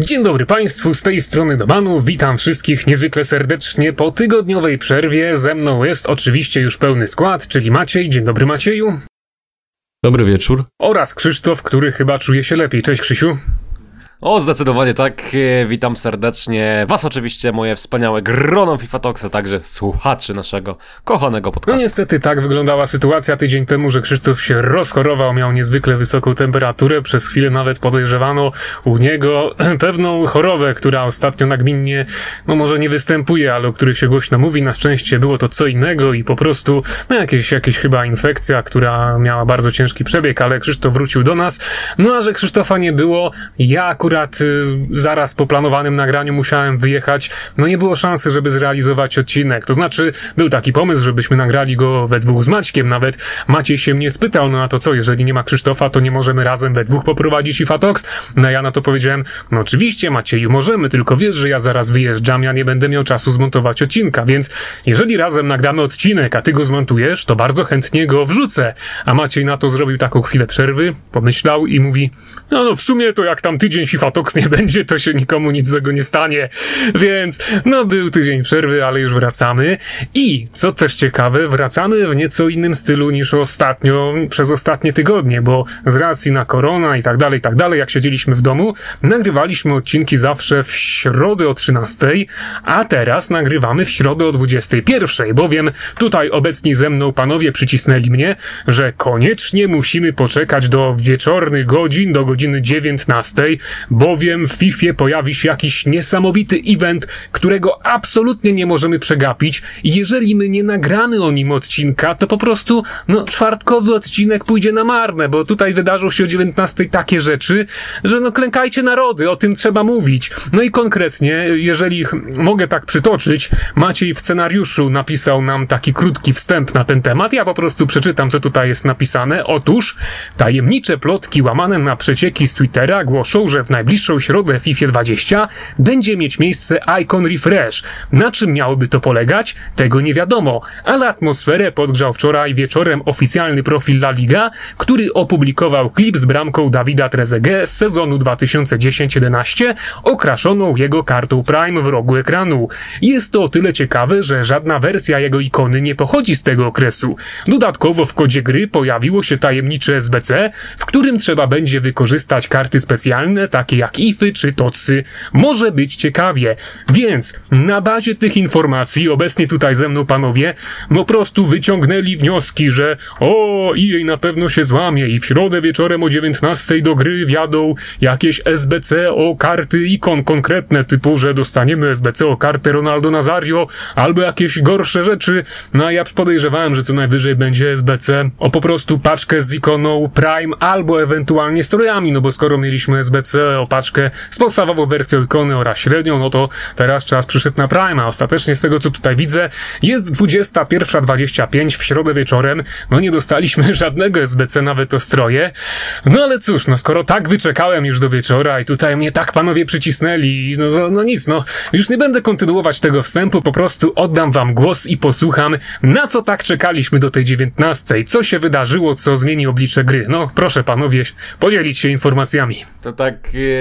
Dzień dobry Państwu, z tej strony Domanu, witam wszystkich niezwykle serdecznie po tygodniowej przerwie. Ze mną jest oczywiście już pełny skład, czyli Maciej. Dzień dobry Macieju. Dobry wieczór. Oraz Krzysztof, który chyba czuje się lepiej. Cześć Krzysiu. O, zdecydowanie tak. E, witam serdecznie Was oczywiście, moje wspaniałe grono FIFA Toxa, także słuchaczy naszego kochanego podcastu. No niestety tak wyglądała sytuacja tydzień temu, że Krzysztof się rozchorował, miał niezwykle wysoką temperaturę, przez chwilę nawet podejrzewano u niego pewną chorobę, która ostatnio nagminnie, no może nie występuje, ale o której się głośno mówi. Na szczęście było to co innego i po prostu, no jakieś, jakieś chyba infekcja, która miała bardzo ciężki przebieg, ale Krzysztof wrócił do nas. No a że Krzysztofa nie było, ja akurat y, zaraz po planowanym nagraniu musiałem wyjechać. No nie było szansy, żeby zrealizować odcinek. To znaczy, był taki pomysł, żebyśmy nagrali go we dwóch z Maćkiem. Nawet Maciej się mnie spytał, no a to co, jeżeli nie ma Krzysztofa, to nie możemy razem we dwóch poprowadzić IFA Talks? No ja na to powiedziałem, no oczywiście Macieju, możemy, tylko wiesz, że ja zaraz wyjeżdżam, ja nie będę miał czasu zmontować odcinka, więc jeżeli razem nagramy odcinek, a ty go zmontujesz, to bardzo chętnie go wrzucę. A Maciej na to zrobił taką chwilę przerwy, pomyślał i mówi, no, no w sumie to jak tam tydzień FIFA Talks nie będzie, to się nikomu nic złego nie stanie. Więc, no, był tydzień przerwy, ale już wracamy. I, co też ciekawe, wracamy w nieco innym stylu niż ostatnio, przez ostatnie tygodnie, bo z racji na korona i tak dalej, i tak dalej, jak siedzieliśmy w domu, nagrywaliśmy odcinki zawsze w środę o 13, a teraz nagrywamy w środę o 21, bowiem tutaj obecni ze mną panowie przycisnęli mnie, że koniecznie musimy poczekać do wieczornych godzin, do godziny 19, bowiem w FIFA pojawi się jakiś niesamowity event, którego absolutnie nie możemy przegapić jeżeli my nie nagramy o nim odcinka, to po prostu, no, czwartkowy odcinek pójdzie na marne, bo tutaj wydarzą się o 19 takie rzeczy, że no, klękajcie narody, o tym trzeba mówić. No i konkretnie, jeżeli mogę tak przytoczyć, Maciej w scenariuszu napisał nam taki krótki wstęp na ten temat, ja po prostu przeczytam, co tutaj jest napisane. Otóż, tajemnicze plotki łamane na przecieki z Twittera głoszą, że w najbliższą środę FIFA 20 będzie mieć miejsce Icon Refresh. Na czym miałoby to polegać? Tego nie wiadomo, ale atmosferę podgrzał wczoraj wieczorem oficjalny profil La Liga, który opublikował klip z bramką Dawida Trezeguet z sezonu 2010-11, okraszoną jego kartą Prime w rogu ekranu. Jest to o tyle ciekawe, że żadna wersja jego ikony nie pochodzi z tego okresu. Dodatkowo w kodzie gry pojawiło się tajemnicze SBC, w którym trzeba będzie wykorzystać karty specjalne, takie jak IFy czy TOCy. Może być ciekawie. Więc na bazie tych informacji, obecnie tutaj ze mną panowie, po prostu wyciągnęli wnioski, że o, EA na pewno się złamie i w środę wieczorem o 19 do gry wjadą jakieś SBC o karty ikon konkretne, typu, że dostaniemy SBC o kartę Ronaldo Nazario, albo jakieś gorsze rzeczy. No ja podejrzewałem, że co najwyżej będzie SBC o po prostu paczkę z ikoną Prime, albo ewentualnie strojami, no bo skoro mieliśmy SBC o paczkę z podstawową wersją ikony oraz średnią, no to teraz czas przyszedł na Prime, a ostatecznie z tego co tutaj widzę, jest 21.25 w środę wieczorem, no nie dostaliśmy żadnego SBC nawet o stroje. No ale cóż, no skoro tak wyczekałem już do wieczora i tutaj mnie tak panowie przycisnęli, no, no, no nic, no już nie będę kontynuować tego wstępu, po prostu oddam wam głos i posłucham, na co tak czekaliśmy do tej 19, co się wydarzyło, co zmieni oblicze gry. No proszę panowie, podzielić się informacjami. To tak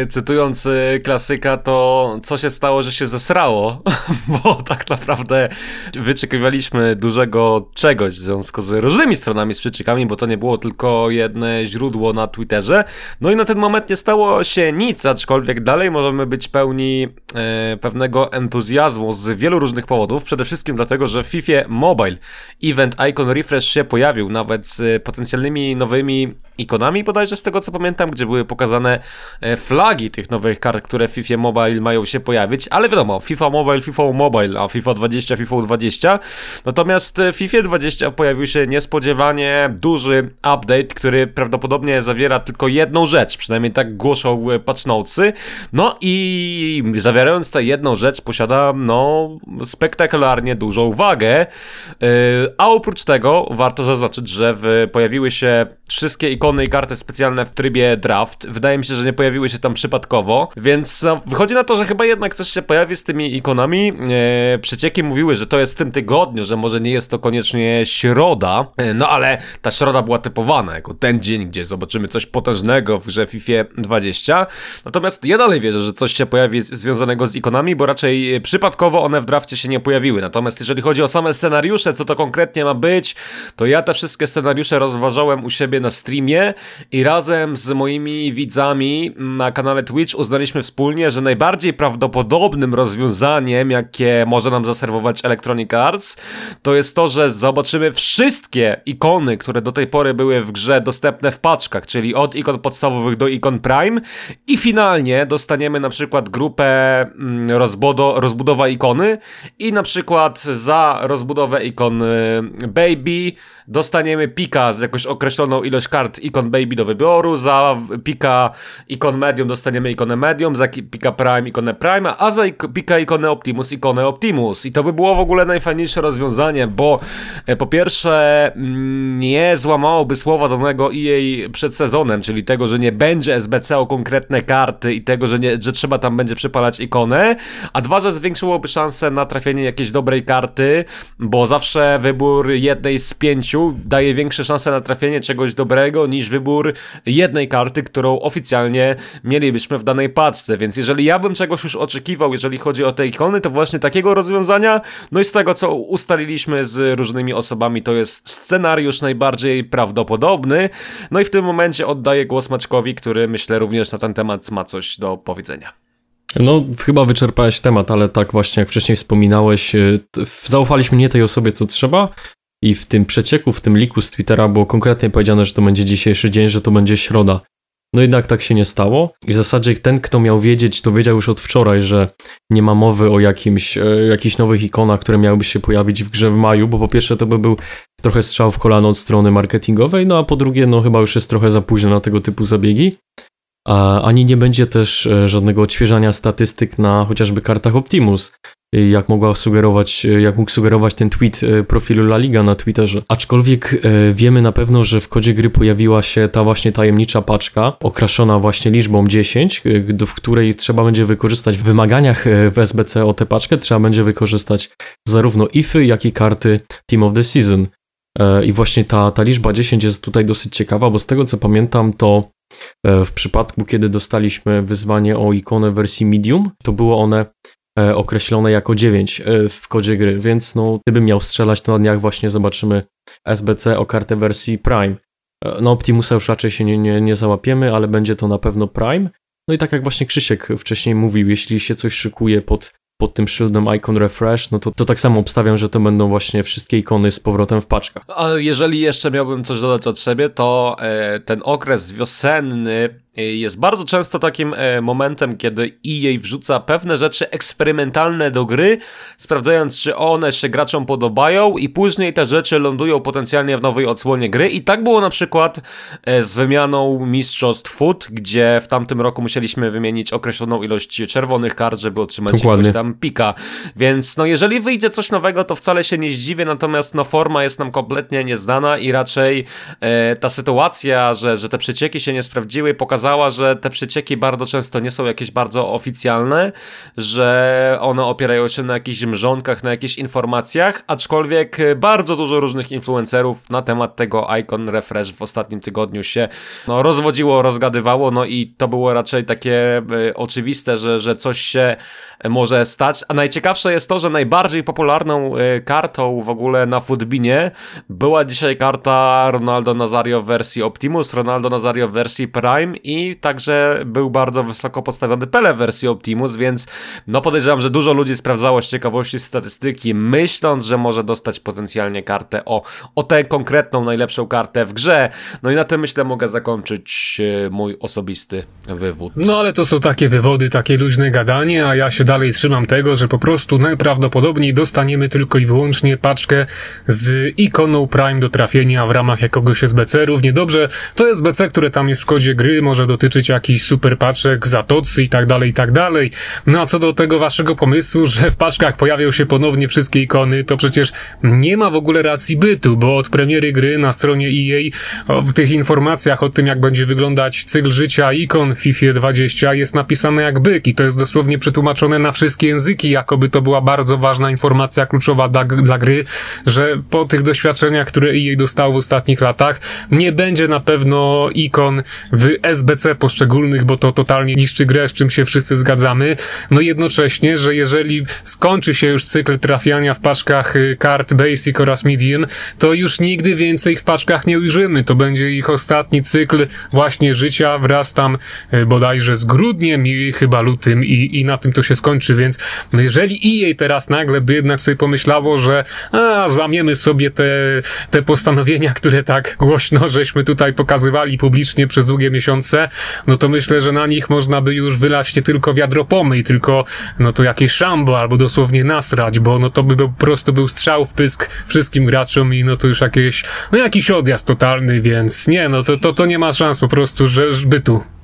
cytując e, klasyka, to co się stało, że się zesrało, bo tak naprawdę wyczekiwaliśmy dużego czegoś w związku z różnymi stronami z bo to nie było tylko jedno źródło na Twitterze. No i na ten moment nie stało się nic, aczkolwiek dalej możemy być pełni e, pewnego entuzjazmu z wielu różnych powodów. Przede wszystkim dlatego, że w FIFA Mobile event Icon Refresh się pojawił, nawet z potencjalnymi nowymi ikonami, bodajże z tego co pamiętam, gdzie były pokazane e, flagi tych nowych kart, które w FIFA Mobile mają się pojawić, ale wiadomo, FIFA Mobile, FIFA Mobile, a FIFA 20, FIFA 20. Natomiast w FIFA 20 pojawił się niespodziewanie duży update, który prawdopodobnie zawiera tylko jedną rzecz, przynajmniej tak głoszą e, patch notesy. No i zawierając tę jedną rzecz posiada, no, spektakularnie dużą wagę. Yy, a oprócz tego warto zaznaczyć, że w, pojawiły się wszystkie ikony i karty specjalne w trybie draft. Wydaje mi się, że nie pojawiły się się tam przypadkowo, więc no, wychodzi na to, że chyba jednak coś się pojawi z tymi ikonami. E, przecieki mówiły, że to jest w tym tygodniu, że może nie jest to koniecznie środa, e, no ale ta środa była typowana jako ten dzień, gdzie zobaczymy coś potężnego w grze FIFA 20. Natomiast ja dalej wierzę, że coś się pojawi związanego z ikonami, bo raczej przypadkowo one w drafcie się nie pojawiły. Natomiast jeżeli chodzi o same scenariusze, co to konkretnie ma być, to ja te wszystkie scenariusze rozważałem u siebie na streamie i razem z moimi widzami na kanale Twitch uznaliśmy wspólnie, że najbardziej prawdopodobnym rozwiązaniem, jakie może nam zaserwować Electronic Arts, to jest to, że zobaczymy wszystkie ikony, które do tej pory były w grze dostępne w paczkach, czyli od ikon podstawowych do ikon Prime. I finalnie dostaniemy na przykład grupę mm, rozbudo, rozbudowa ikony i na przykład za rozbudowę ikon Baby dostaniemy pika z jakąś określoną ilość kart ikon Baby do wyboru, za pika ikon Medium dostaniemy ikonę Medium, za pika Prime ikonę Prime, a za pika ikonę Optimus ikonę Optimus. I to by było w ogóle najfajniejsze rozwiązanie, bo e, po pierwsze mm, nie złamałoby słowa danego EA przed sezonem, czyli tego, że nie będzie SBC o konkretne karty i tego, że, nie, że trzeba tam będzie przypalać ikonę, a dwa, że zwiększyłoby szanse na trafienie jakiejś dobrej karty, bo zawsze wybór jednej z pięciu daje większe szanse na trafienie czegoś dobrego niż wybór jednej karty, którą oficjalnie mielibyśmy w danej paczce, więc jeżeli ja bym czegoś już oczekiwał, jeżeli chodzi o te ikony, to właśnie takiego rozwiązania, no i z tego co ustaliliśmy z różnymi osobami, to jest scenariusz najbardziej prawdopodobny, no i w tym momencie oddaję głos Maczkowi, który myślę również na ten temat ma coś do powiedzenia. No, chyba wyczerpałeś temat, ale tak właśnie jak wcześniej wspominałeś, y, zaufaliśmy nie tej osobie, co trzeba i w tym przecieku, w tym liku z Twittera było konkretnie powiedziane, że to będzie dzisiejszy dzień, że to będzie środa. No jednak tak się nie stało. I w zasadzie ten, kto miał wiedzieć, to wiedział już od wczoraj, że nie ma mowy o jakimś, e, jakichś nowych ikonach, które miałyby się pojawić w grze w maju, bo po pierwsze to by był trochę strzał w kolano od strony marketingowej, no a po drugie, no chyba już jest trochę za późno na tego typu zabiegi. Ani nie będzie też e, żadnego odświeżania statystyk na chociażby kartach Optimus, jak mogła sugerować, jak mógł sugerować ten tweet e, profilu La Liga na Twitterze. Aczkolwiek e, wiemy na pewno, że w kodzie gry pojawiła się ta właśnie tajemnicza paczka, okraszona właśnie liczbą 10, w której trzeba będzie wykorzystać w wymaganiach w SBC o tę paczkę, trzeba będzie wykorzystać zarówno ify, jak i karty Team of the Season. I właśnie ta, ta liczba 10 jest tutaj dosyć ciekawa, bo z tego co pamiętam, to E, w przypadku, kiedy dostaliśmy wyzwanie o ikonę wersji medium, to było one e, określone jako 9 e, w kodzie gry, więc no, gdybym miał strzelać, to na dniach właśnie zobaczymy SBC o kartę wersji Prime. No Optimusa już raczej się nie, nie, nie załapiemy, ale będzie to na pewno Prime. No i tak jak właśnie Krzysiek wcześniej mówił, jeśli się coś szykuje pod pod tym szyldem Icon Refresh, no to, to tak samo obstawiam, że to będą właśnie wszystkie ikony z powrotem w paczkach. A jeżeli jeszcze miałbym coś dodać od siebie, to e, ten okres wiosenny jest bardzo często takim e, momentem, kiedy EA wrzuca pewne rzeczy eksperymentalne do gry, sprawdzając, czy one się graczom podobają i później te rzeczy lądują potencjalnie w nowej odsłonie gry. I tak było na przykład e, z wymianą Mistrzostw Foot, gdzie w tamtym roku musieliśmy wymienić określoną ilość czerwonych kart, żeby otrzymać Dokładnie. tam pika. Więc no jeżeli wyjdzie coś nowego, to wcale się nie zdziwię, natomiast no forma jest nam kompletnie nieznana i raczej e, ta sytuacja, że, że te przecieki się nie sprawdziły, pokazała pokazała, że te przecieki bardzo często nie są jakieś bardzo oficjalne, że one opierają się na jakichś mrzonkach, na jakichś informacjach, aczkolwiek bardzo dużo różnych influencerów na temat tego Icon Refresh w ostatnim tygodniu się no, rozwodziło, rozgadywało, no i to było raczej takie y, oczywiste, że, że coś się może stać. A najciekawsze jest to, że najbardziej popularną y, kartą w ogóle na Footbinie była dzisiaj karta Ronaldo Nazario w wersji Optimus, Ronaldo Nazario w wersji Prime i także był bardzo wysoko postawiony Pele w wersji Optimus, więc no podejrzewam, że dużo ludzi sprawdzało z ciekawości statystyki, myśląc, że może dostać potencjalnie kartę o, o tę konkretną, najlepszą kartę w grze. No i na tym myślę mogę zakończyć y, mój osobisty wywód. No ale to są takie wywody, takie luźne gadanie, a ja się dalej trzymam tego, że po prostu najprawdopodobniej dostaniemy tylko i wyłącznie paczkę z ikoną Prime do trafienia w ramach jakiegoś SBC. Równie dobrze, to SBC, które tam jest w kodzie gry, może dotyczyć jakichś super paczek, zatocy i tak dalej, i tak dalej. No a co do tego waszego pomysłu, że w paczkach pojawią się ponownie wszystkie ikony, to przecież nie ma w ogóle racji bytu, bo od premiery gry na stronie EA w tych informacjach o tym, jak będzie wyglądać cykl życia ikon w FIFA 20 jest napisane jak byk i to jest dosłownie przetłumaczone na wszystkie języki, jakoby to była bardzo ważna informacja kluczowa dla, dla gry, że po tych doświadczeniach, które EA dostało w ostatnich latach, nie będzie na pewno ikon w SBC poszczególnych, bo to totalnie niszczy grę, z czym się wszyscy zgadzamy. No jednocześnie, że jeżeli skończy się już cykl trafiania w paczkach y, kart Basic oraz Medium, to już nigdy więcej w paczkach nie ujrzymy. To będzie ich ostatni cykl właśnie życia wraz tam y, bodajże z grudniem i chyba lutym i, i na tym to się skończy, więc no jeżeli EA teraz nagle by jednak sobie pomyślało, że a, złamiemy sobie te, te postanowienia, które tak głośno żeśmy tutaj pokazywali publicznie przez długie miesiące, no to myślę, że na nich można by już wylać nie tylko wiadro pomyj, tylko no to jakieś szambo albo dosłownie nasrać, bo no to by po prostu był strzał w pysk wszystkim graczom i no to już jakieś, no jakiś odjazd totalny, więc nie, no to, to, to nie ma szans po prostu, że bytu.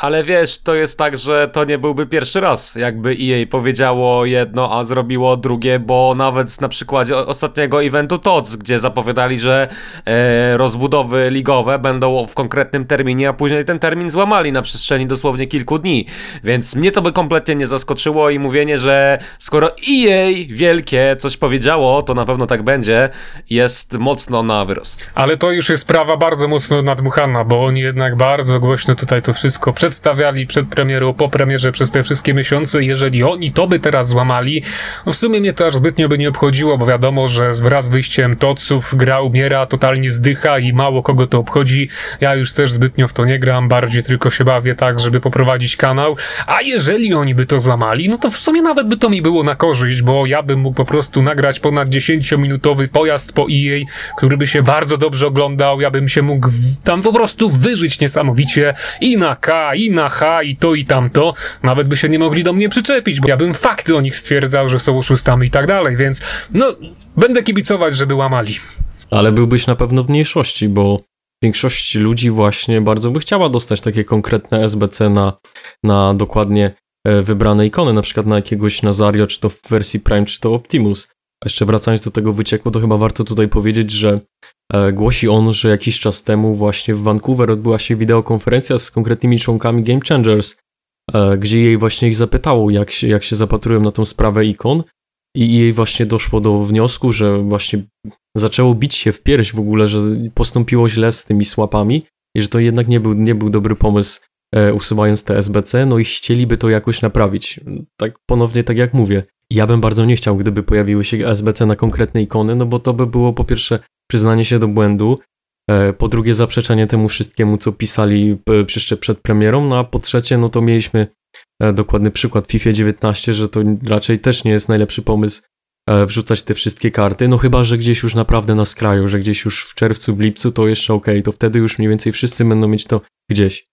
Ale wiesz, to jest tak, że to nie byłby pierwszy raz, jakby EA powiedziało jedno, a zrobiło drugie, bo nawet na przykładzie ostatniego eventu TOTS, gdzie zapowiadali, że e, rozbudowy ligowe będą w konkretnym terminie, a później ten termin złamali na przestrzeni dosłownie kilku dni. Więc mnie to by kompletnie nie zaskoczyło i mówienie, że skoro EA wielkie coś powiedziało, to na pewno tak będzie, jest mocno na wyrost. Ale to już jest sprawa bardzo mocno nadmuchana, bo oni jednak bardzo głośno tutaj to wszystko przed przedstawiali przed premierą, po premierze przez te wszystkie miesiące. Jeżeli oni to by teraz złamali, no w sumie mnie to aż zbytnio by nie obchodziło, bo wiadomo, że wraz z wyjściem Toców gra umiera, totalnie zdycha i mało kogo to obchodzi. Ja już też zbytnio w to nie gram, bardziej tylko się bawię tak, żeby poprowadzić kanał. A jeżeli oni by to złamali, no to w sumie nawet by to mi było na korzyść, bo ja bym mógł po prostu nagrać ponad 10-minutowy pojazd po EA, który by się bardzo dobrze oglądał, ja bym się mógł tam po prostu wyżyć niesamowicie i na K, i na H, i to, i tamto, nawet by się nie mogli do mnie przyczepić, bo ja bym fakty o nich stwierdzał, że są oszustami i tak dalej, więc no, będę kibicować, żeby łamali. Ale byłbyś na pewno w mniejszości, bo większość ludzi właśnie bardzo by chciała dostać takie konkretne SBC na, na dokładnie e, wybrane ikony, na przykład na jakiegoś Nazario, czy to w wersji Prime, czy to Optimus. A jeszcze wracając do tego wycieku, to chyba warto tutaj powiedzieć, że E, głosi on, że jakiś czas temu właśnie w Vancouver odbyła się wideokonferencja z konkretnymi członkami Game Changers, e, gdzie jej właśnie ich zapytało, jak się, jak się zapatrują na tą sprawę ikon. I jej właśnie doszło do wniosku, że właśnie zaczęło bić się w pierś w ogóle, że postąpiło źle z tymi słapami i że to jednak nie był, nie był dobry pomysł usuwając te SBC, no i chcieliby to jakoś naprawić. Tak ponownie, tak jak mówię, ja bym bardzo nie chciał, gdyby pojawiły się SBC na konkretne ikony, no bo to by było po pierwsze przyznanie się do błędu, e, po drugie zaprzeczenie temu wszystkiemu, co pisali jeszcze przed premierą, no a po trzecie, no to mieliśmy e, dokładny przykład FIFA 19, że to raczej też nie jest najlepszy pomysł e, wrzucać te wszystkie karty, no chyba, że gdzieś już naprawdę na skraju, że gdzieś już w czerwcu, w lipcu to jeszcze ok, to wtedy już mniej więcej wszyscy będą mieć to gdzieś.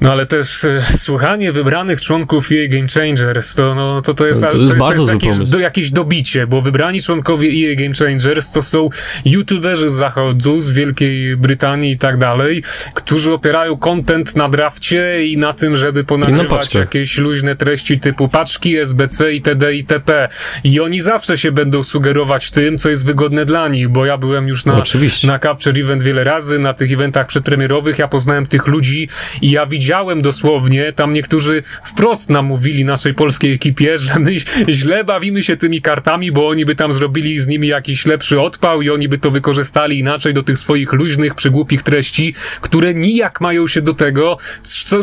No ale też e, słuchanie wybranych członków EA Game Changers, to, no, to, to jest, to jest, to jest, to jest jakieś, do, jakieś dobicie, bo wybrani członkowie EA Game Changers to są youtuberzy z zachodu, z Wielkiej Brytanii i tak dalej, którzy opierają content na drafcie i na tym, żeby ponagrywać jakieś luźne treści typu paczki, SBC, itd. itp. I oni zawsze się będą sugerować tym, co jest wygodne dla nich, bo ja byłem już na, na Capture Event wiele razy, na tych eventach przedpremierowych, ja poznałem tych ludzi i ja widziałem widziałem dosłownie, tam niektórzy wprost nam mówili naszej polskiej ekipie, że my źle bawimy się tymi kartami, bo oni by tam zrobili z nimi jakiś lepszy odpał i oni by to wykorzystali inaczej do tych swoich luźnych, przygłupich treści, które nijak mają się do tego,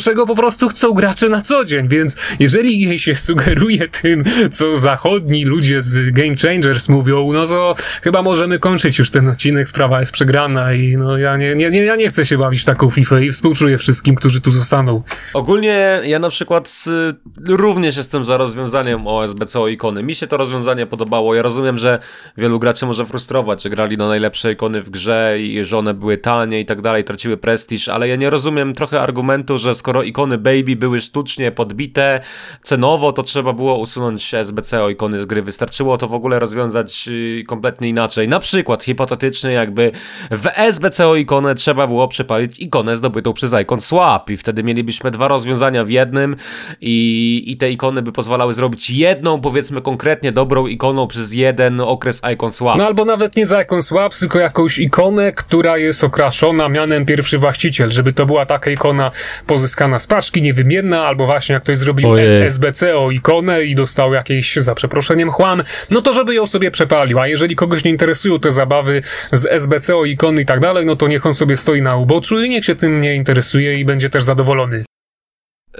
czego po prostu chcą gracze na co dzień, więc jeżeli jej się sugeruje tym, co zachodni ludzie z Game Changers mówią, no to chyba możemy kończyć już ten odcinek, sprawa jest przegrana i no ja nie, nie, nie, ja nie chcę się bawić taką FIFA i współczuję wszystkim, którzy tu zostali zostaną. Ogólnie ja na przykład y, również jestem za rozwiązaniem OSBC o ikony. Mi się to rozwiązanie podobało. Ja rozumiem, że wielu graczy może frustrować, że grali na najlepsze ikony w grze i że one były tanie i tak dalej, traciły prestiż, ale ja nie rozumiem trochę argumentu, że skoro ikony Baby były sztucznie podbite cenowo, to trzeba było usunąć SBC o ikony z gry. Wystarczyło to w ogóle rozwiązać y, kompletnie inaczej. Na przykład hipotetycznie jakby w SBC o ikonę trzeba było przepalić ikonę zdobytą przez Icon Swap i wtedy mielibyśmy dwa rozwiązania w jednym i, i te ikony by pozwalały zrobić jedną, powiedzmy konkretnie dobrą ikoną przez jeden okres Icon Swap. No albo nawet nie za Icon Swap, tylko jakąś ikonę, która jest okraszona mianem pierwszy właściciel, żeby to była taka ikona pozyskana z paczki, niewymienna, albo właśnie jak ktoś zrobił Ojej. SBC o ikonę i dostał jakieś, za przeproszeniem, chłam, no to żeby ją sobie przepalił, a jeżeli kogoś nie interesują te zabawy z SBC o ikony i tak dalej, no to niech on sobie stoi na uboczu i niech się tym nie interesuje i będzie też zadowolony.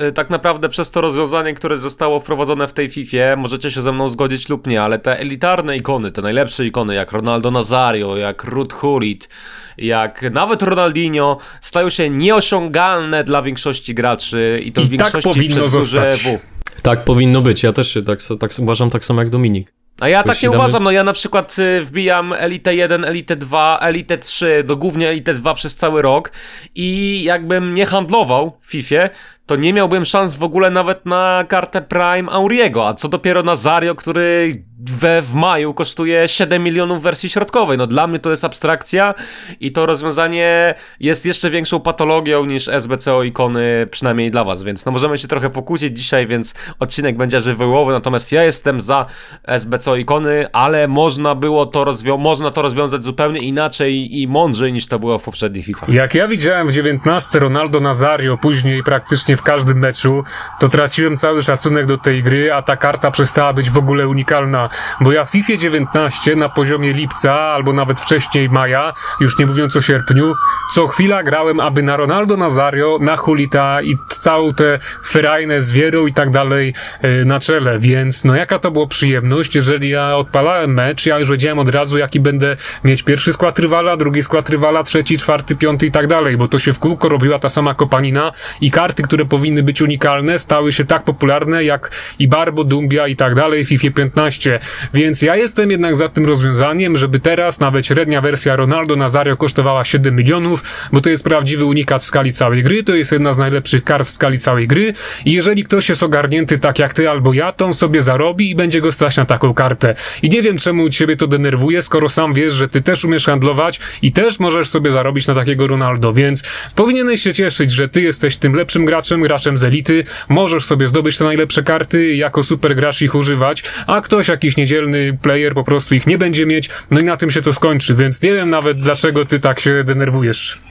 Y, tak naprawdę przez to rozwiązanie, które zostało wprowadzone w tej FIFA, możecie się ze mną zgodzić lub nie, ale te elitarne ikony, te najlepsze ikony, jak Ronaldo Nazario, jak Ruth Hulit, jak nawet Ronaldinho, stają się nieosiągalne dla większości graczy i to I w tak większości powinno przez zostać. W. Tak powinno być, ja też się tak, tak uważam tak samo jak Dominik. A ja tak nie damy- uważam, no ja na przykład y, wbijam Elite 1, Elite 2, Elite 3, do głównie Elite 2 przez cały rok i jakbym nie handlował w FIFA, to nie miałbym szans w ogóle nawet na kartę Prime Auriego, a co dopiero na Zario, który we, w maju kosztuje 7 milionów w wersji środkowej. No dla mnie to jest abstrakcja i to rozwiązanie jest jeszcze większą patologią niż SBCO ikony, przynajmniej dla was, więc no możemy się trochę pokłócić dzisiaj, więc odcinek będzie żywiołowy, natomiast ja jestem za SBCO ikony, ale można było to rozwią- można to rozwiązać zupełnie inaczej i mądrzej niż to było w poprzednich FIFA. Jak ja widziałem w 19 Ronaldo Nazario później praktycznie w każdym meczu, to traciłem cały szacunek do tej gry, a ta karta przestała być w ogóle unikalna. Bo ja w FIFA 19 na poziomie lipca, albo nawet wcześniej maja, już nie mówiąc o sierpniu, co chwila grałem, aby na Ronaldo Nazario, na Hulita i całą tę ferajnę z wierą i tak dalej e, na czele. Więc no jaka to była przyjemność, jeżeli ja odpalałem mecz, ja już wiedziałem od razu, jaki będę mieć pierwszy skład rywala, drugi skład rywala, trzeci, czwarty, piąty i tak dalej, bo to się w kółko robiła ta sama kopanina i karty, które powinny być unikalne, stały się tak popularne jak i Barbo, Dumbia i tak dalej w FIFA 15. Więc ja jestem jednak za tym rozwiązaniem, żeby teraz nawet średnia wersja Ronaldo Nazario kosztowała 7 milionów, bo to jest prawdziwy unikat w skali całej gry, to jest jedna z najlepszych kart w skali całej gry i jeżeli ktoś jest ogarnięty tak jak ty albo ja, to on sobie zarobi i będzie go stać na taką kartę. I nie wiem czemu ciebie to denerwuje, skoro sam wiesz, że ty też umiesz handlować i też możesz sobie zarobić na takiego Ronaldo, więc powinieneś się cieszyć, że ty jesteś tym lepszym graczem, graczem z elity, możesz sobie zdobyć te najlepsze karty jako super gracz ich używać, a ktoś, jakiś niedzielny player po prostu ich nie będzie mieć, no i na tym się to skończy, więc nie wiem nawet dlaczego ty tak się denerwujesz.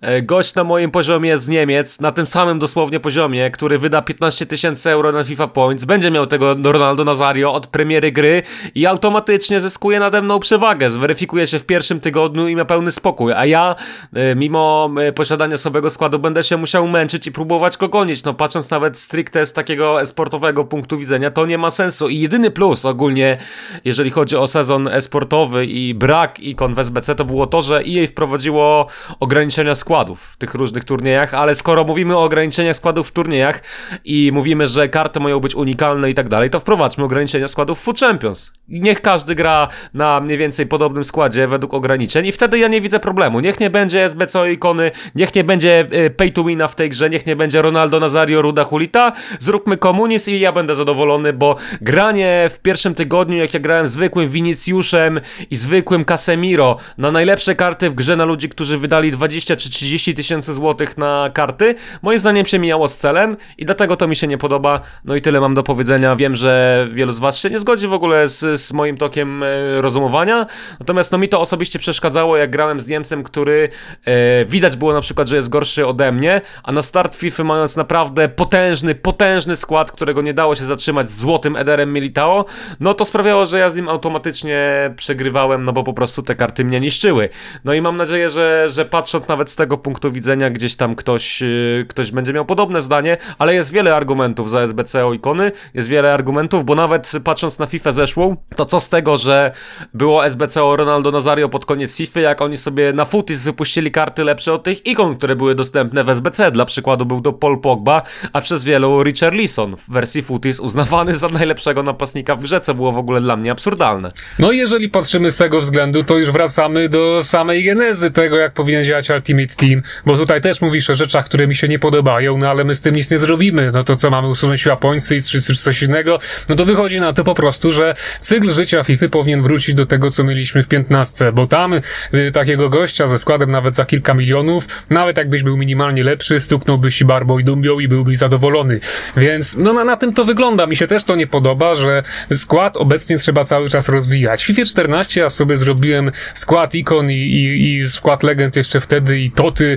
E, Gość na moim poziomie z Niemiec, na tym samym dosłownie poziomie, który wyda 15 tysięcy euro na FIFA Points, będzie miał tego Ronaldo Nazario od premiery gry i automatycznie zyskuje nade mną przewagę. Zweryfikuje się w pierwszym tygodniu i ma pełny spokój. A ja, e, mimo e, posiadania słabego składu, będę się musiał męczyć i próbować go gonić. No, patrząc nawet stricte z takiego sportowego punktu widzenia, to nie ma sensu. I jedyny plus ogólnie, jeżeli chodzi o sezon esportowy i brak ikon w SBC, to było to, że EA wprowadziło ograniczenia składów w tych różnych turniejach, ale skoro mówimy o ograniczeniach składów w turniejach i mówimy, że karty mają być unikalne i tak dalej, to wprowadźmy ograniczenia składów w Food Champions. Niech każdy gra na mniej więcej podobnym składzie według ograniczeń i wtedy ja nie widzę problemu. Niech nie będzie SBC ikony, niech nie będzie y, pay to wina w tej grze, niech nie będzie Ronaldo Nazario, Ruda Hulita, zróbmy komunizm i ja będę zadowolony, bo granie w pierwszym tygodniu, jak ja grałem zwykłym Winicjuszem i zwykłym Casemiro na najlepsze karty w grze na ludzi, którzy wydali 20 czy 30 tysięcy złotych na karty, moim zdaniem się mijało z celem i dlatego to mi się nie podoba. No i tyle mam do powiedzenia. Wiem, że wielu z was się nie zgodzi w ogóle z, z moim tokiem e, rozumowania, natomiast no mi to osobiście przeszkadzało, jak grałem z Niemcem, który e, widać było na przykład, że jest gorszy ode mnie, a na start FIFA mając naprawdę potężny, potężny skład, którego nie dało się zatrzymać z złotym Ederem Militao, no to sprawiało, że ja z nim automatycznie przegrywałem, no bo po prostu te karty mnie niszczyły. No i mam nadzieję, że, że patrząc nawet z tego punktu widzenia gdzieś tam ktoś, yy, ktoś będzie miał podobne zdanie, ale jest wiele argumentów za SBC o ikony, jest wiele argumentów, bo nawet patrząc na FIFA zeszłą, to co z tego, że było SBC o Ronaldo Nazario pod koniec FIFA, jak oni sobie na Footis wypuścili karty lepsze od tych ikon, które były dostępne w SBC. Dla przykładu był to Paul Pogba, a przez wielu Richard Leeson w wersji Footis uznawany za najlepszego napastnika w grze, co było w ogóle dla mnie absurdalne. No i jeżeli patrzymy z tego względu, to już wracamy do samej genezy tego, jak powinien działać Ultimate Team, bo tutaj też mówisz o rzeczach, które mi się nie podobają, no ale my z tym nic nie zrobimy. No to co, mamy usunąć Świapońcy czy, czy coś innego? No to wychodzi na to po prostu, że cykl życia FIFA powinien wrócić do tego, co mieliśmy w 15, bo tam y, takiego gościa ze składem nawet za kilka milionów, nawet jakbyś był minimalnie lepszy, stuknąłbyś i barbą i dumbią i byłbyś zadowolony. Więc no na, na tym to wygląda. Mi się też to nie podoba, że skład obecnie trzeba cały czas rozwijać. W FIFA 14 ja sobie zrobiłem skład ikon i, i, i skład legend jeszcze wtedy i toty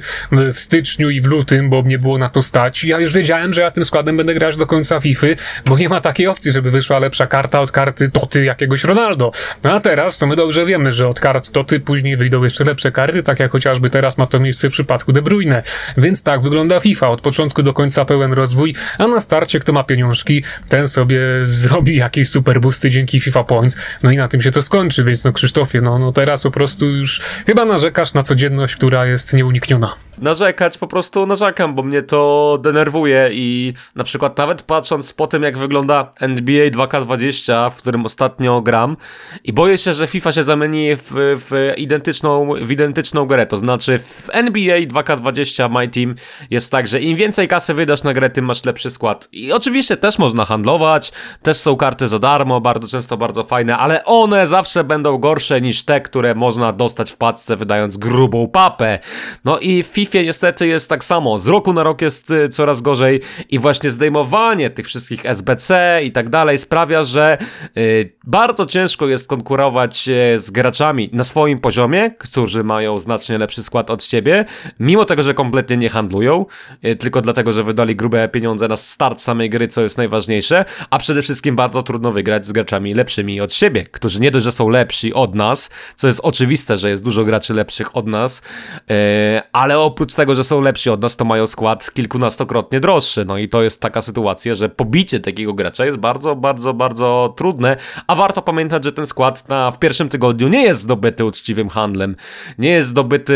w styczniu i w lutym, bo mnie było na to stać. Ja już wiedziałem, że ja tym składem będę grać do końca FIFA, bo nie ma takiej opcji, żeby wyszła lepsza karta od karty toty jakiegoś Ronaldo. No a teraz to my dobrze wiemy, że od kart toty później wyjdą jeszcze lepsze karty, tak jak chociażby teraz ma to miejsce w przypadku De Bruyne. Więc tak wygląda FIFA, od początku do końca pełen rozwój, a na starcie kto ma pieniążki, ten sobie zrobi jakieś super boosty dzięki FIFA Points, no i na tym się to skończy, więc no Krzysztofie, no, no teraz po prostu już chyba narzekasz na codzienność, która jest nieunikniona nieunikniona narzekać, po prostu narzekam, bo mnie to denerwuje i na przykład nawet patrząc po tym, jak wygląda NBA 2K20, w którym ostatnio gram i boję się, że FIFA się zamieni w, w, identyczną, w identyczną grę, to znaczy w NBA 2K20 My Team jest tak, że im więcej kasy wydasz na grę, tym masz lepszy skład. I oczywiście też można handlować, też są karty za darmo, bardzo często bardzo fajne, ale one zawsze będą gorsze niż te, które można dostać w paczce wydając grubą papę. No i FIFA FIFA niestety jest tak samo. Z roku na rok jest y, coraz gorzej i właśnie zdejmowanie tych wszystkich SBC i tak dalej sprawia, że y, bardzo ciężko jest konkurować y, z graczami na swoim poziomie, którzy mają znacznie lepszy skład od ciebie, mimo tego, że kompletnie nie handlują, tylko dlatego, że wydali grube pieniądze na start samej gry, co jest najważniejsze, a przede wszystkim bardzo trudno wygrać z graczami lepszymi od siebie, którzy nie dość, że są lepsi od nas, co jest oczywiste, że jest dużo graczy lepszych od nas, ale oprócz oprócz tego, że są lepsi od nas, to mają skład kilkunastokrotnie droższy. No i to jest taka sytuacja, że pobicie takiego gracza jest bardzo, bardzo, bardzo trudne, a warto pamiętać, że ten skład na, w pierwszym tygodniu nie jest zdobyty uczciwym handlem, nie jest zdobyty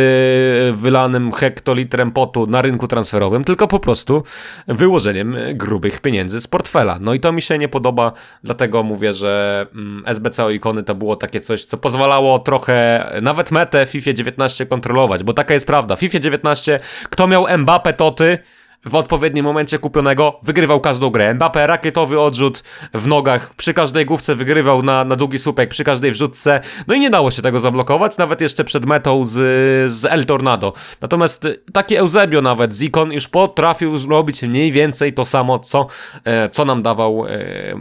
wylanym hektolitrem potu na rynku transferowym, tylko po prostu wyłożeniem grubych pieniędzy z portfela. No i to mi się nie podoba, dlatego mówię, że mm, SBC o ikony to było takie coś, co pozwalało trochę nawet metę FIFA 19 kontrolować, bo taka jest prawda. FIFA 19 kto miał Mbappe Toty, w odpowiednim momencie kupionego wygrywał każdą grę. Mbappé rakietowy odrzut w nogach, przy każdej główce wygrywał na, na długi słupek, przy każdej wrzutce, no i nie dało się tego zablokować, nawet jeszcze przed metą z, z El Tornado. Natomiast taki Eusebio nawet z Ikon już potrafił zrobić mniej więcej to samo, co, e, co nam dawał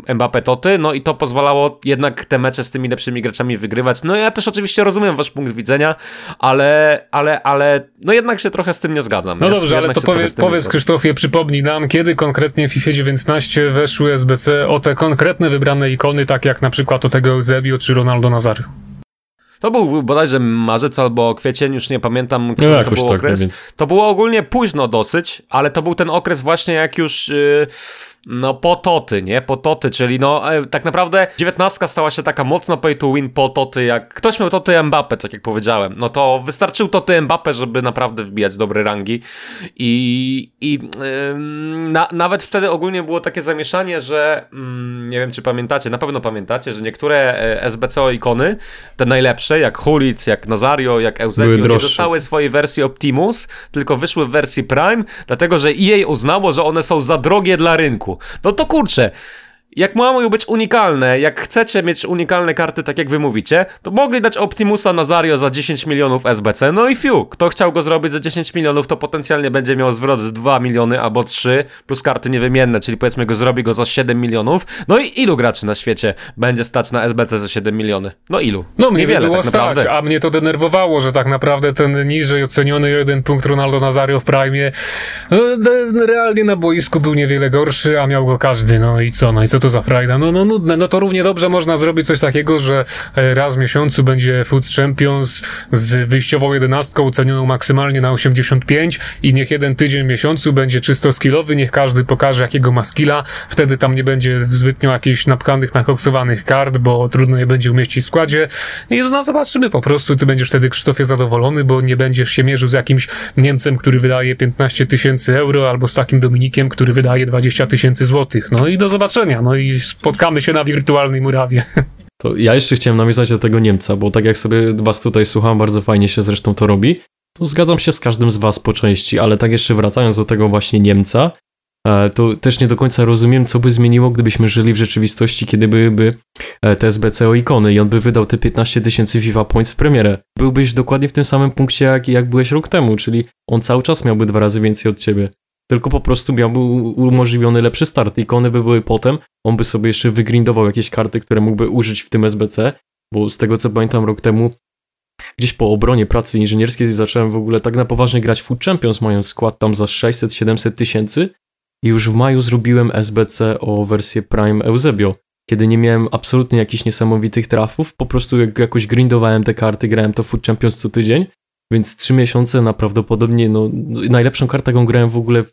e, Mbappé Toty, no i to pozwalało jednak te mecze z tymi lepszymi graczami wygrywać. No ja też oczywiście rozumiem wasz punkt widzenia, ale, ale, ale no jednak się trochę z tym nie zgadzam. No dobrze, ale to powie, powiedz Krzysztof, Krzysztofie, przypomnij nam, kiedy konkretnie w FIFA 19 weszły SBC o te konkretne wybrane ikony, tak jak na przykład o tego Eusebio czy Ronaldo Nazario. To był bodajże marzec albo kwiecień, już nie pamiętam, który no, to był tak, okres. Więc... To było ogólnie późno dosyć, ale to był ten okres właśnie jak już... Yy no po toty, nie? Po toty, czyli no e, tak naprawdę dziewiętnastka stała się taka mocno pay to win po toty, jak ktoś miał toty Mbappe, tak jak powiedziałem, no to wystarczył toty Mbappe, żeby naprawdę wbijać dobre rangi i, i yy, na, nawet wtedy ogólnie było takie zamieszanie, że yy, nie wiem czy pamiętacie, na pewno pamiętacie, że niektóre e, SBCO ikony, te najlepsze, jak Hulit, jak Nazario, jak Eusebio, nie dostały swojej wersji Optimus, tylko wyszły w wersji Prime, dlatego że EA uznało, że one są za drogie dla rynku. No to kurczę, jak mają być unikalne, jak chcecie mieć unikalne karty, tak jak wy mówicie, to mogli dać Optimusa Nazario za 10 milionów SBC, no i fiu, kto chciał go zrobić za 10 milionów, to potencjalnie będzie miał zwrot 2 miliony albo 3, plus karty niewymienne, czyli powiedzmy go zrobi go za 7 milionów, no i ilu graczy na świecie będzie stać na SBC za 7 miliony? No ilu? No mnie Niewiele, było tak stać, a mnie to denerwowało, że tak naprawdę ten niżej oceniony jeden punkt Ronaldo Nazario w Prime no, realnie na boisku był niewiele gorszy, a miał go każdy, no i co, no i co tu to za frajda? No, no nudne, no to równie dobrze można zrobić coś takiego, że e, raz w miesiącu będzie Food Champions z wyjściową jedenastką cenioną maksymalnie na 85 i niech jeden tydzień w miesiącu będzie czysto skillowy, niech każdy pokaże jakiego ma skilla, wtedy tam nie będzie zbytnio jakichś napchanych, nakoksowanych kart, bo trudno je będzie umieścić w składzie. I no zobaczymy po prostu, ty będziesz wtedy Krzysztofie zadowolony, bo nie będziesz się mierzył z jakimś Niemcem, który wydaje 15 tysięcy euro, albo z takim Dominikiem, który wydaje 20 tysięcy złotych. No i do zobaczenia, no i spotkamy się na wirtualnej murawie. To ja jeszcze chciałem nawiązać do tego Niemca, bo tak jak sobie was tutaj słucham, bardzo fajnie się zresztą to robi. To zgadzam się z każdym z was po części, ale tak jeszcze wracając do tego właśnie Niemca, e, to też nie do końca rozumiem, co by zmieniło, gdybyśmy żyli w rzeczywistości, kiedy byłyby e, te SBCO ikony i on by wydał te 15 tysięcy FIFA Points w premierę. Byłbyś dokładnie w tym samym punkcie, jak, jak byłeś rok temu, czyli on cały czas miałby dwa razy więcej od ciebie tylko po prostu miałby umożliwiony lepszy start. Ikony by były potem, on by sobie jeszcze wygrindował jakieś karty, które mógłby użyć w tym SBC, bo z tego co pamiętam rok temu, gdzieś po obronie pracy inżynierskiej zacząłem w ogóle tak na poważnie grać Food Champions, mając skład tam za 600-700 tysięcy. I już w maju zrobiłem SBC o wersję Prime Eusebio, kiedy nie miałem absolutnie jakichś niesamowitych trafów, po prostu jak jakoś grindowałem te karty, grałem to Food Champions co tydzień więc trzy miesiące na prawdopodobnie no, najlepszą kartę, jaką grałem w ogóle w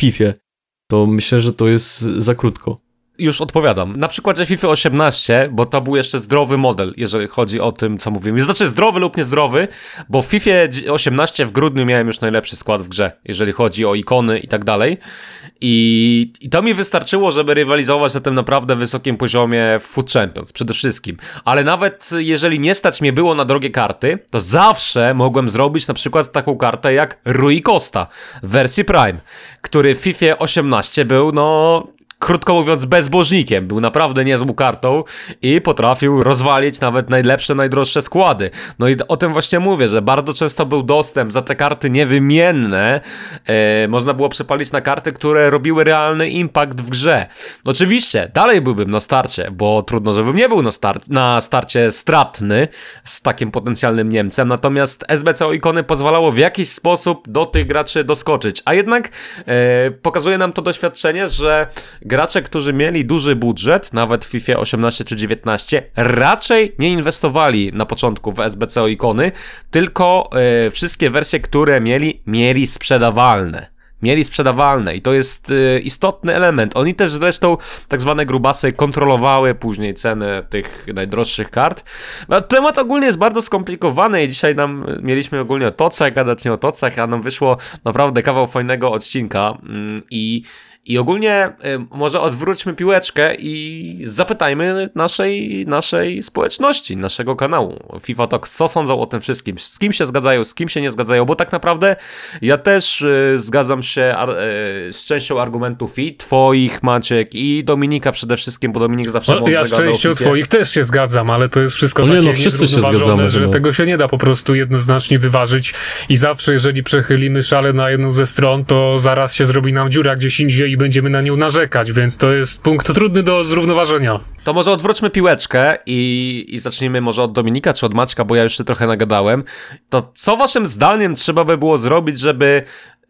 FIFA. To myślę, że to jest za krótko już odpowiadam. Na przykładzie FIFA 18, bo to był jeszcze zdrowy model, jeżeli chodzi o tym, co mówimy. Znaczy zdrowy lub niezdrowy, bo w FIFA 18 w grudniu miałem już najlepszy skład w grze, jeżeli chodzi o ikony i tak dalej. I, I to mi wystarczyło, żeby rywalizować na tym naprawdę wysokim poziomie w Food Champions, przede wszystkim. Ale nawet jeżeli nie stać mnie było na drogie karty, to zawsze mogłem zrobić na przykład taką kartę jak Rui Costa w wersji Prime, który w FIFA 18 był, no, krótko mówiąc, bezbożnikiem. Był naprawdę niezłą kartą i potrafił rozwalić nawet najlepsze, najdroższe składy. No i o tym właśnie mówię, że bardzo często był dostęp za te karty niewymienne. E, można było przepalić na karty, które robiły realny impact w grze. Oczywiście, dalej byłbym na starcie, bo trudno, żebym nie był na, star na starcie stratny z takim potencjalnym Niemcem, natomiast SBC o ikony pozwalało w jakiś sposób do tych graczy doskoczyć. A jednak e, pokazuje nam to doświadczenie, że gracze, którzy mieli duży budżet, nawet w FIFA 18 czy 19, raczej nie inwestowali na początku w SBCO ikony, tylko e, wszystkie wersje, które mieli, mieli sprzedawalne mieli sprzedawalne i to jest y, istotny element. Oni też zresztą tak zwane grubasy kontrolowały później cenę tych najdroższych kart. No, temat ogólnie jest bardzo skomplikowany i dzisiaj nam mieliśmy ogólnie o tocach, gadać nie o tocach, a nam wyszło naprawdę kawał fajnego odcinka mm, i i ogólnie y, może odwróćmy piłeczkę i zapytajmy naszej, naszej społeczności, naszego kanału. FIFA Talks, co sądzą o tym wszystkim, z kim się zgadzają, z kim się nie zgadzają, bo tak naprawdę ja też y, zgadzam się y, z częścią argumentów i twoich, Maciek, i Dominika przede wszystkim, bo Dominik zawsze no, Ja z częścią twoich też się zgadzam, ale to jest wszystko no, takie no, wszyscy się zgadzamy, że no. tego się nie da po prostu jednoznacznie wyważyć. I zawsze jeżeli przechylimy szale na jedną ze stron, to zaraz się zrobi nam dziura gdzieś indziej i będziemy na nią narzekać, więc to jest punkt trudny do zrównoważenia. To może odwróćmy piłeczkę i, i zacznijmy może od Dominika czy od Maćka, bo ja już się trochę nagadałem. To co waszym zdaniem trzeba by było zrobić, żeby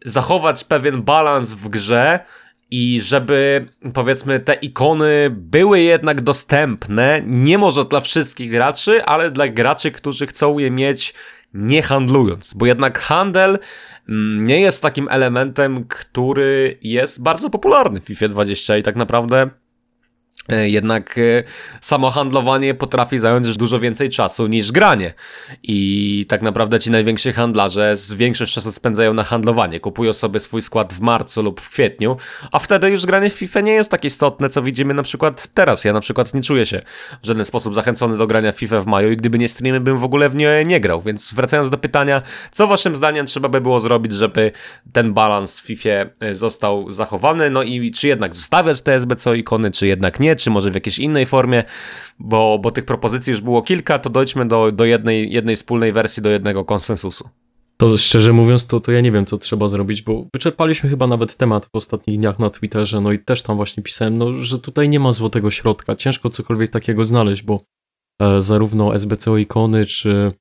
zachować pewien balans w grze i żeby powiedzmy te ikony były jednak dostępne, nie może dla wszystkich graczy, ale dla graczy, którzy chcą je mieć nie handlując, bo jednak handel mm, nie jest takim elementem, który jest bardzo popularny w FIFA 20 i tak naprawdę jednak e, samo handlowanie potrafi zająć dużo więcej czasu niż granie. I tak naprawdę ci najwięksi handlarze z większość czasu spędzają na handlowanie. Kupują sobie swój skład w marcu lub w kwietniu, a wtedy już granie w FIFA nie jest tak istotne, co widzimy na przykład teraz. Ja na przykład nie czuję się w żaden sposób zachęcony do grania w FIFA w maju i gdyby nie streamy, bym w ogóle w nie nie grał. Więc wracając do pytania, co waszym zdaniem trzeba by było zrobić, żeby ten balans w FIFA e, został zachowany? No i czy jednak zostawiać te SBC ikony, czy jednak nie? Czy może w jakiejś innej formie, bo, bo tych propozycji już było kilka, to dojdźmy do, do jednej, jednej wspólnej wersji, do jednego konsensusu. To szczerze mówiąc, to, to ja nie wiem, co trzeba zrobić, bo wyczerpaliśmy chyba nawet temat w ostatnich dniach na Twitterze, no i też tam właśnie pisałem, no, że tutaj nie ma złotego środka. Ciężko cokolwiek takiego znaleźć, bo e, zarówno SBCO ikony, czy,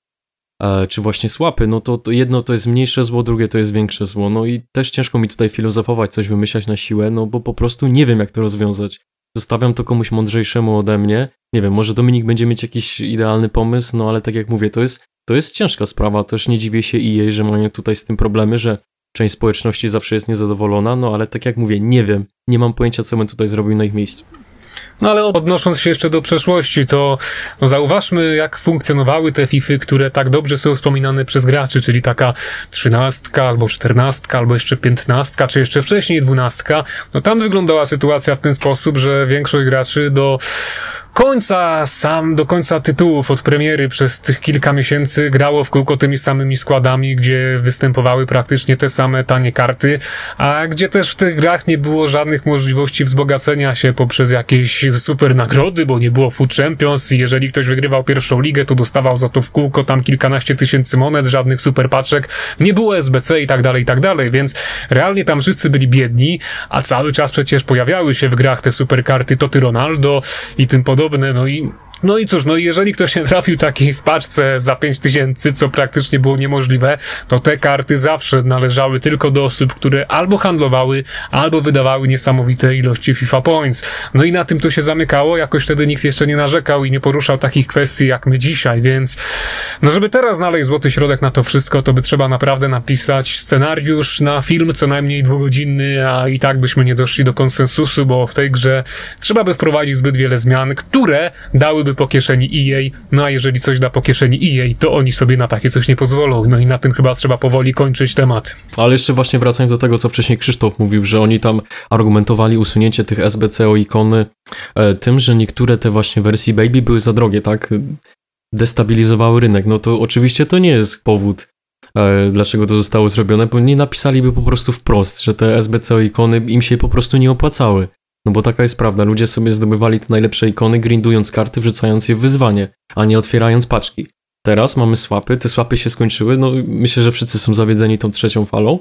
e, czy właśnie słapy, no to, to jedno to jest mniejsze zło, drugie to jest większe zło. No i też ciężko mi tutaj filozofować, coś wymyślać na siłę, no bo po prostu nie wiem, jak to rozwiązać. Zostawiam to komuś mądrzejszemu ode mnie. Nie wiem, może Dominik będzie mieć jakiś idealny pomysł, no ale tak jak mówię, to jest, to jest ciężka sprawa. Też nie dziwię się i jej, że mają tutaj z tym problemy, że część społeczności zawsze jest niezadowolona, no ale tak jak mówię, nie wiem, nie mam pojęcia, co bym tutaj zrobił na ich miejscu. No ale odnosząc się jeszcze do przeszłości, to zauważmy, jak funkcjonowały te FIFy, które tak dobrze są wspominane przez graczy, czyli taka trzynastka, albo czternastka, albo jeszcze piętnastka, czy jeszcze wcześniej dwunastka. No tam wyglądała sytuacja w ten sposób, że większość graczy do końca sam, do końca tytułów od premiery przez tych kilka miesięcy grało w kółko tymi samymi składami, gdzie występowały praktycznie te same tanie karty, a gdzie też w tych grach nie było żadnych możliwości wzbogacenia się poprzez jakieś super nagrody, bo nie było Food Champions. I jeżeli ktoś wygrywał pierwszą ligę, to dostawał za to w kółko tam kilkanaście tysięcy monet, żadnych super paczek, nie było SBC i tak dalej, i tak dalej, więc realnie tam wszyscy byli biedni, a cały czas przecież pojawiały się w grach te super karty Toty Ronaldo i tym podobne podobne, no i no i cóż, no jeżeli ktoś nie trafił takiej w paczce za 5000, co praktycznie było niemożliwe, to te karty zawsze należały tylko do osób, które albo handlowały, albo wydawały niesamowite ilości FIFA Points. No i na tym to się zamykało, jakoś wtedy nikt jeszcze nie narzekał i nie poruszał takich kwestii jak my dzisiaj, więc no żeby teraz znaleźć złoty środek na to wszystko, to by trzeba naprawdę napisać scenariusz na film co najmniej dwugodzinny, a i tak byśmy nie doszli do konsensusu, bo w tej grze trzeba by wprowadzić zbyt wiele zmian, które dały dałyby po kieszeni EA, no a jeżeli coś da po kieszeni EA, to oni sobie na takie coś nie pozwolą. No i na tym chyba trzeba powoli kończyć temat. Ale jeszcze właśnie wracając do tego, co wcześniej Krzysztof mówił, że oni tam argumentowali usunięcie tych SBC o ikony e, tym, że niektóre te właśnie wersji Baby były za drogie, tak? Destabilizowały rynek. No to oczywiście to nie jest powód, e, dlaczego to zostało zrobione, bo nie napisaliby po prostu wprost, że te SBC o ikony im się po prostu nie opłacały. No bo taka jest prawda, ludzie sobie zdobywali te najlepsze ikony, grindując karty, wrzucając je w wyzwanie, a nie otwierając paczki. Teraz mamy swapy, te swapy się skończyły, no myślę, że wszyscy są zawiedzeni tą trzecią falą,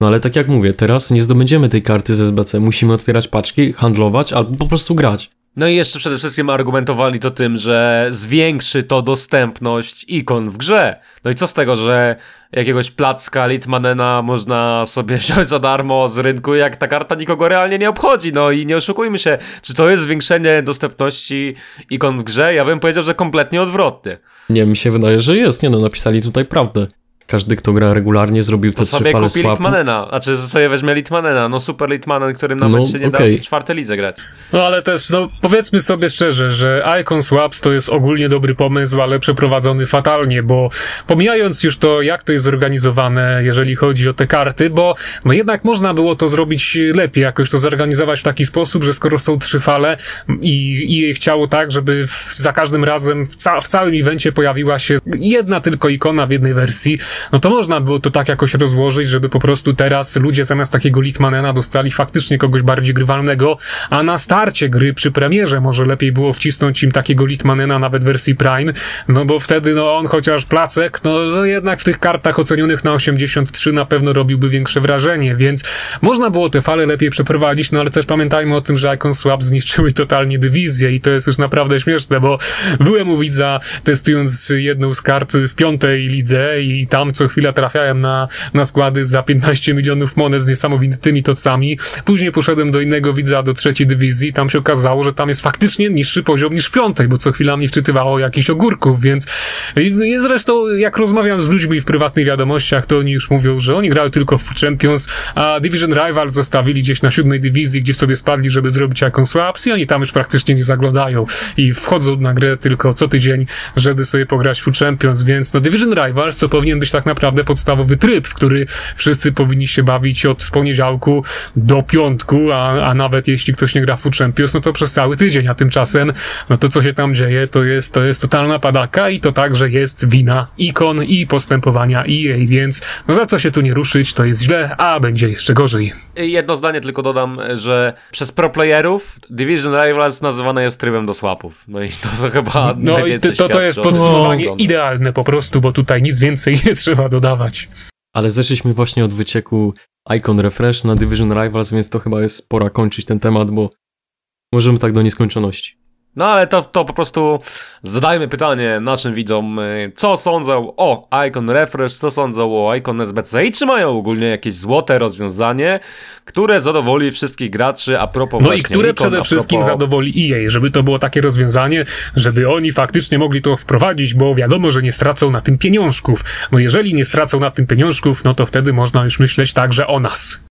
no ale tak jak mówię, teraz nie zdobędziemy tej karty z SBC, musimy otwierać paczki, handlować albo po prostu grać. No i jeszcze przede wszystkim argumentowali to tym, że zwiększy to dostępność ikon w grze. No i co z tego, że jakiegoś placka Litmanena można sobie wziąć za darmo z rynku, jak ta karta nikogo realnie nie obchodzi. No i nie oszukujmy się, czy to jest zwiększenie dostępności ikon w grze? Ja bym powiedział, że kompletnie odwrotnie. Nie, mi się wydaje, że jest. Nie no, napisali tutaj prawdę. Każdy, kto gra regularnie, zrobił te to trzy fale kupi swapu. Litmanena, a czy sobie weźmie Litmanena, no super Litmanen, którym nawet no, się nie okay. da w czwartej lidze grać. No ale też, no powiedzmy sobie szczerze, że Icon Swaps to jest ogólnie dobry pomysł, ale przeprowadzony fatalnie, bo pomijając już to, jak to jest zorganizowane, jeżeli chodzi o te karty, bo no jednak można było to zrobić lepiej, jakoś to zorganizować w taki sposób, że skoro są trzy fale i, i chciało tak, żeby w, za każdym razem w, ca w całym evencie pojawiła się jedna tylko ikona w jednej wersji, no to można było to tak jakoś rozłożyć, żeby po prostu teraz ludzie zamiast takiego Litmanena dostali faktycznie kogoś bardziej grywalnego, a na starcie gry przy premierze może lepiej było wcisnąć im takiego Litmanena nawet w wersji Prime, no bo wtedy no on chociaż placek, no, no jednak w tych kartach ocenionych na 83 na pewno robiłby większe wrażenie, więc można było te fale lepiej przeprowadzić, no ale też pamiętajmy o tym, że Icon Swap zniszczyły totalnie dywizję i to jest już naprawdę śmieszne, bo byłem u widza testując jedną z kart w piątej lidze i tam co chwila trafiałem na, na składy za 15 milionów monet z niesamowitymi tocami. Później poszedłem do innego widza, do trzeciej dywizji. Tam się okazało, że tam jest faktycznie niższy poziom niż w piątej, bo co chwila mi wczytywało jakichś ogórków, więc i zresztą jak rozmawiam z ludźmi w prywatnych wiadomościach, to oni już mówią, że oni grają tylko w Champions, a Division Rivals zostawili gdzieś na siódmej dywizji, gdzie sobie spadli, żeby zrobić jakąś swaps i oni tam już praktycznie nie zaglądają i wchodzą na grę tylko co tydzień, żeby sobie pograć w Champions, więc no Division Rivals, co powinien być tak naprawdę podstawowy tryb, w który wszyscy powinni się bawić od poniedziałku do piątku, a, a nawet jeśli ktoś nie gra w Champions, no to przez cały tydzień, a tymczasem, no to co się tam dzieje, to jest, to jest totalna padaka i to także jest wina ikon i postępowania EA, więc no za co się tu nie ruszyć, to jest źle, a będzie jeszcze gorzej. Jedno zdanie tylko dodam, że przez proplayerów Division Rivals nazywane jest trybem do swapów. No i to, to chyba No i to, to, to jest podsumowanie idealne po prostu, bo tutaj nic więcej nie trzeba dodawać. Ale zeszliśmy właśnie od wycieku Icon Refresh na Division Rivals, więc to chyba jest pora kończyć ten temat, bo możemy tak do nieskończoności. No ale to, to po prostu zadajmy pytanie naszym widzom, y, co sądzą o Icon Refresh, co sądzą o Icon SBC i czy mają ogólnie jakieś złote rozwiązanie, które zadowoli wszystkich graczy, a propos No i które Icon, przede wszystkim propos... zadowoli EA, żeby to było takie rozwiązanie, żeby oni faktycznie mogli to wprowadzić, bo wiadomo, że nie stracą na tym pieniążków. No jeżeli nie stracą na tym pieniążków, no to wtedy można już myśleć także o nas.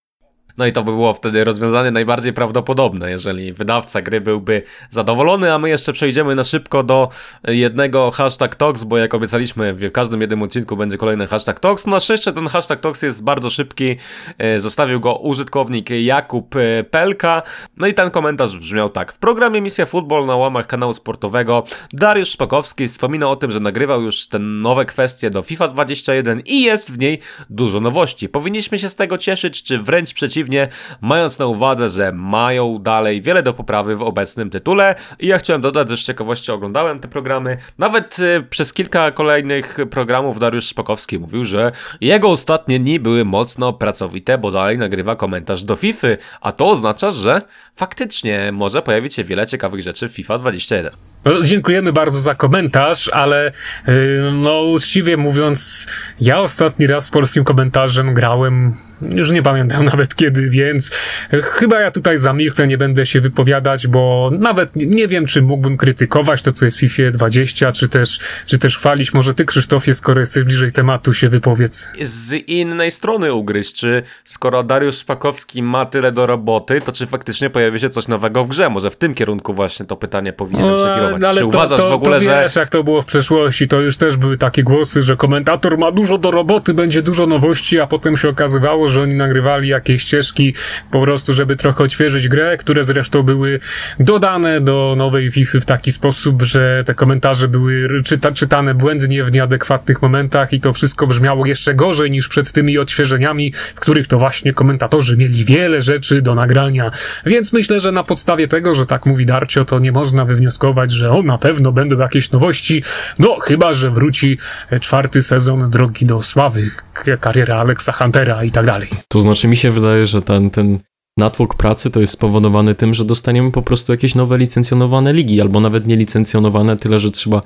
No i to by było wtedy rozwiązanie najbardziej prawdopodobne, jeżeli wydawca gry byłby zadowolony, a my jeszcze przejdziemy na szybko do jednego hashtag Talks, bo jak obiecaliśmy, w każdym jednym odcinku będzie kolejny hashtag Talks. No na szczęście ten hashtag Talks jest bardzo szybki, e, zostawił go użytkownik Jakub e, Pelka, no i ten komentarz brzmiał tak. W programie Misja Futbol na łamach kanału sportowego Dariusz Szpakowski wspomina o tym, że nagrywał już te nowe kwestie do FIFA 21 i jest w niej dużo nowości. Powinniśmy się z tego cieszyć, czy wręcz przeciwnie przeciwnie, mając na uwadze, że mają dalej wiele do poprawy w obecnym tytule. I ja chciałem dodać, że z ciekawości oglądałem te programy. Nawet y, przez kilka kolejnych programów Dariusz Szpakowski mówił, że jego ostatnie dni były mocno pracowite, bo dalej nagrywa komentarz do FIFA, a to oznacza, że faktycznie może pojawić się wiele ciekawych rzeczy w FIFA 21. No, dziękujemy bardzo za komentarz, ale yy, no uczciwie mówiąc, ja ostatni raz z polskim komentarzem grałem już nie pamiętam nawet kiedy, więc chyba ja tutaj zamilknę, nie będę się wypowiadać, bo nawet nie wiem, czy mógłbym krytykować to, co jest w FIFA 20, czy też, czy też chwalić. Może ty, Krzysztofie, skoro jesteś bliżej tematu, się wypowiedz. Z innej strony ugryźć, czy skoro Dariusz Szpakowski ma tyle do roboty, to czy faktycznie pojawi się coś nowego w grze? Może w tym kierunku właśnie to pytanie powinienem przekierować. No, ale czy to, uważasz to, w ogóle, to wiesz, że... jak to było w przeszłości, to już też były takie głosy, że komentator ma dużo do roboty, będzie dużo nowości, a potem się okazywało, że oni nagrywali jakieś ścieżki po prostu, żeby trochę odświeżyć grę, które zresztą były dodane do nowej FIFA w taki sposób, że te komentarze były czyta, czytane błędnie w nieadekwatnych momentach i to wszystko brzmiało jeszcze gorzej niż przed tymi odświeżeniami, w których to właśnie komentatorzy mieli wiele rzeczy do nagrania. Więc myślę, że na podstawie tego, że tak mówi Darcio, to nie można wywnioskować, że o, na pewno będą jakieś nowości, no chyba, że wróci czwarty sezon Drogi do Sławy, kariera Alexa Huntera i tak dalej. To znaczy mi się wydaje, że ten, ten natłok pracy to jest spowodowany tym, że dostaniemy po prostu jakieś nowe licencjonowane ligi, albo nawet nie licencjonowane, tyle że trzeba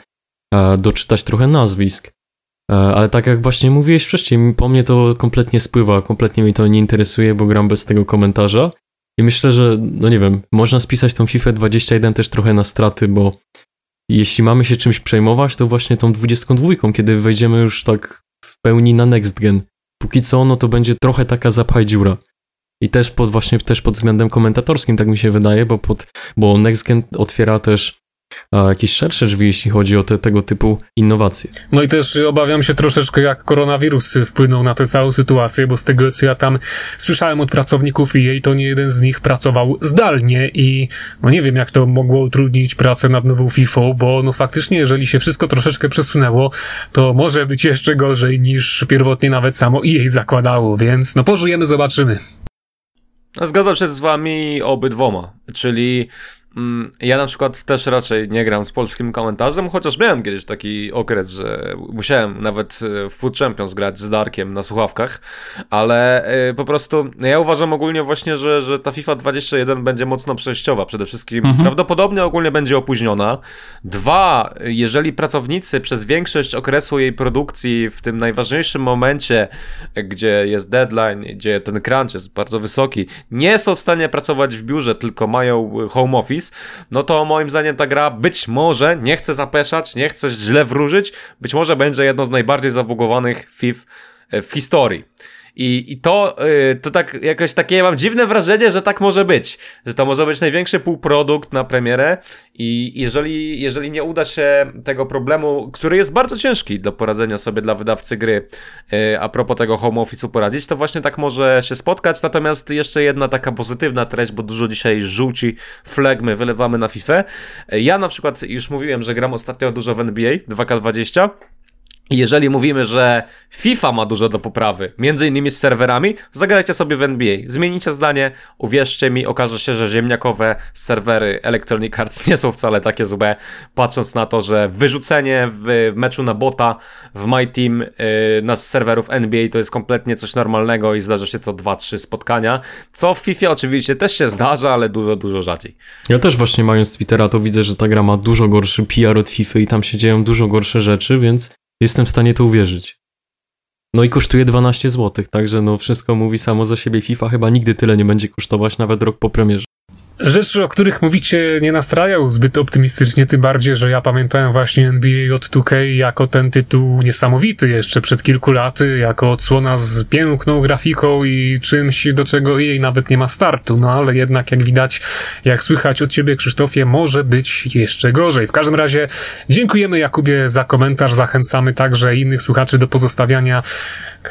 e, doczytać trochę nazwisk. E, ale tak jak właśnie mówiłeś wcześniej, po mnie to kompletnie spływa, kompletnie mi to nie interesuje, bo gram bez tego komentarza. I myślę, że, no nie wiem, można spisać tą FIFA 21 też trochę na straty, bo jeśli mamy się czymś przejmować, to właśnie tą 22, kiedy wejdziemy już tak w pełni na next gen. Póki co, no to będzie trochę taka zapaj dziura. I też pod właśnie też pod względem komentatorskim, tak mi się wydaje, bo, pod, bo Next Gen otwiera też jakieś szersze drzwi, jeśli chodzi o te, tego typu innowacje. No i też obawiam się troszeczkę, jak koronawirus wpłynął na tę całą sytuację, bo z tego, co ja tam słyszałem od pracowników EA, to nie jeden z nich pracował zdalnie i no nie wiem, jak to mogło utrudnić pracę nad nową FIFA, bo no faktycznie, jeżeli się wszystko troszeczkę przesunęło, to może być jeszcze gorzej niż pierwotnie nawet samo EA zakładało, więc no pożyjemy, zobaczymy. Zgadzam się z wami obydwoma, czyli ja na przykład też raczej nie gram z polskim komentarzem, chociaż miałem kiedyś taki okres, że musiałem nawet e, w Food Champions grać z Darkiem na słuchawkach, ale e, po prostu ja uważam ogólnie właśnie, że, że ta FIFA 21 będzie mocno przejściowa. Przede wszystkim mhm. prawdopodobnie ogólnie będzie opóźniona. Dwa, jeżeli pracownicy przez większość okresu jej produkcji w tym najważniejszym momencie, gdzie jest deadline, gdzie ten crunch jest bardzo wysoki, nie są w stanie pracować w biurze, tylko mają home office, no to moim zdaniem ta gra być może, nie chcę zapeszać, nie chcę źle wróżyć, być może będzie jedną z najbardziej zabugowanych FIF e, w historii. I, i to, yy, to tak jakoś takie, mam dziwne wrażenie, że tak może być. Że to może być największy półprodukt na premierę i jeżeli, jeżeli nie uda się tego problemu, który jest bardzo ciężki do poradzenia sobie dla wydawcy gry, yy, a propos tego home office'u poradzić, to właśnie tak może się spotkać. Natomiast jeszcze jedna taka pozytywna treść, bo dużo dzisiaj żółci flegmy wylewamy na FIFA. Ja na przykład już mówiłem, że gram ostatnio dużo w NBA 2K20 jeżeli mówimy, że FIFA ma dużo do poprawy, między innymi z serwerami, zagrajcie sobie w NBA. Zmienicie zdanie, uwierzcie mi, okaże się, że ziemniakowe serwery Electronic Arts nie są wcale takie złe, patrząc na to, że wyrzucenie w meczu na bota w My Team yy, na serwerów NBA to jest kompletnie coś normalnego i zdarza się co 2-3 spotkania, co w FIFA oczywiście też się zdarza, ale dużo, dużo rzadziej. Ja też właśnie mając Twittera to widzę, że ta gra ma dużo gorszy PR od FIFA i tam się dzieją dużo gorsze rzeczy, więc Jestem w stanie to uwierzyć. No i kosztuje 12 zł, także no wszystko mówi samo za siebie. FIFA chyba nigdy tyle nie będzie kosztować, nawet rok po premierze. Rzeczy, o których mówicie, nie nastrajają zbyt optymistycznie, tym bardziej, że ja pamiętałem właśnie NBA od 2K jako ten tytuł niesamowity jeszcze przed kilku laty, jako odsłona z piękną grafiką i czymś, do czego jej nawet nie ma startu. No ale jednak, jak widać, jak słychać od ciebie, Krzysztofie, może być jeszcze gorzej. W każdym razie dziękujemy Jakubie za komentarz, zachęcamy także innych słuchaczy do pozostawiania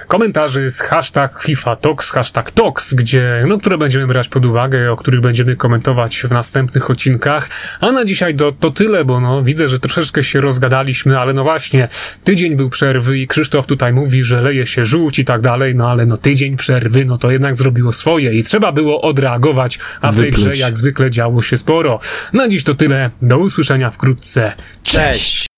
komentarzy z hashtag FIFA Talks, hashtag Talks, gdzie, no, które będziemy brać pod uwagę, o których będziemy komentować komentować w następnych odcinkach. A na dzisiaj to, to tyle, bo no, widzę, że troszeczkę się rozgadaliśmy, ale no właśnie, tydzień był przerwy i Krzysztof tutaj mówi, że leje się żółć i tak dalej, no ale no tydzień przerwy, no to jednak zrobiło swoje i trzeba było odreagować, a w tej grze jak zwykle działo się sporo. Na dziś to tyle, do usłyszenia wkrótce. Cześć!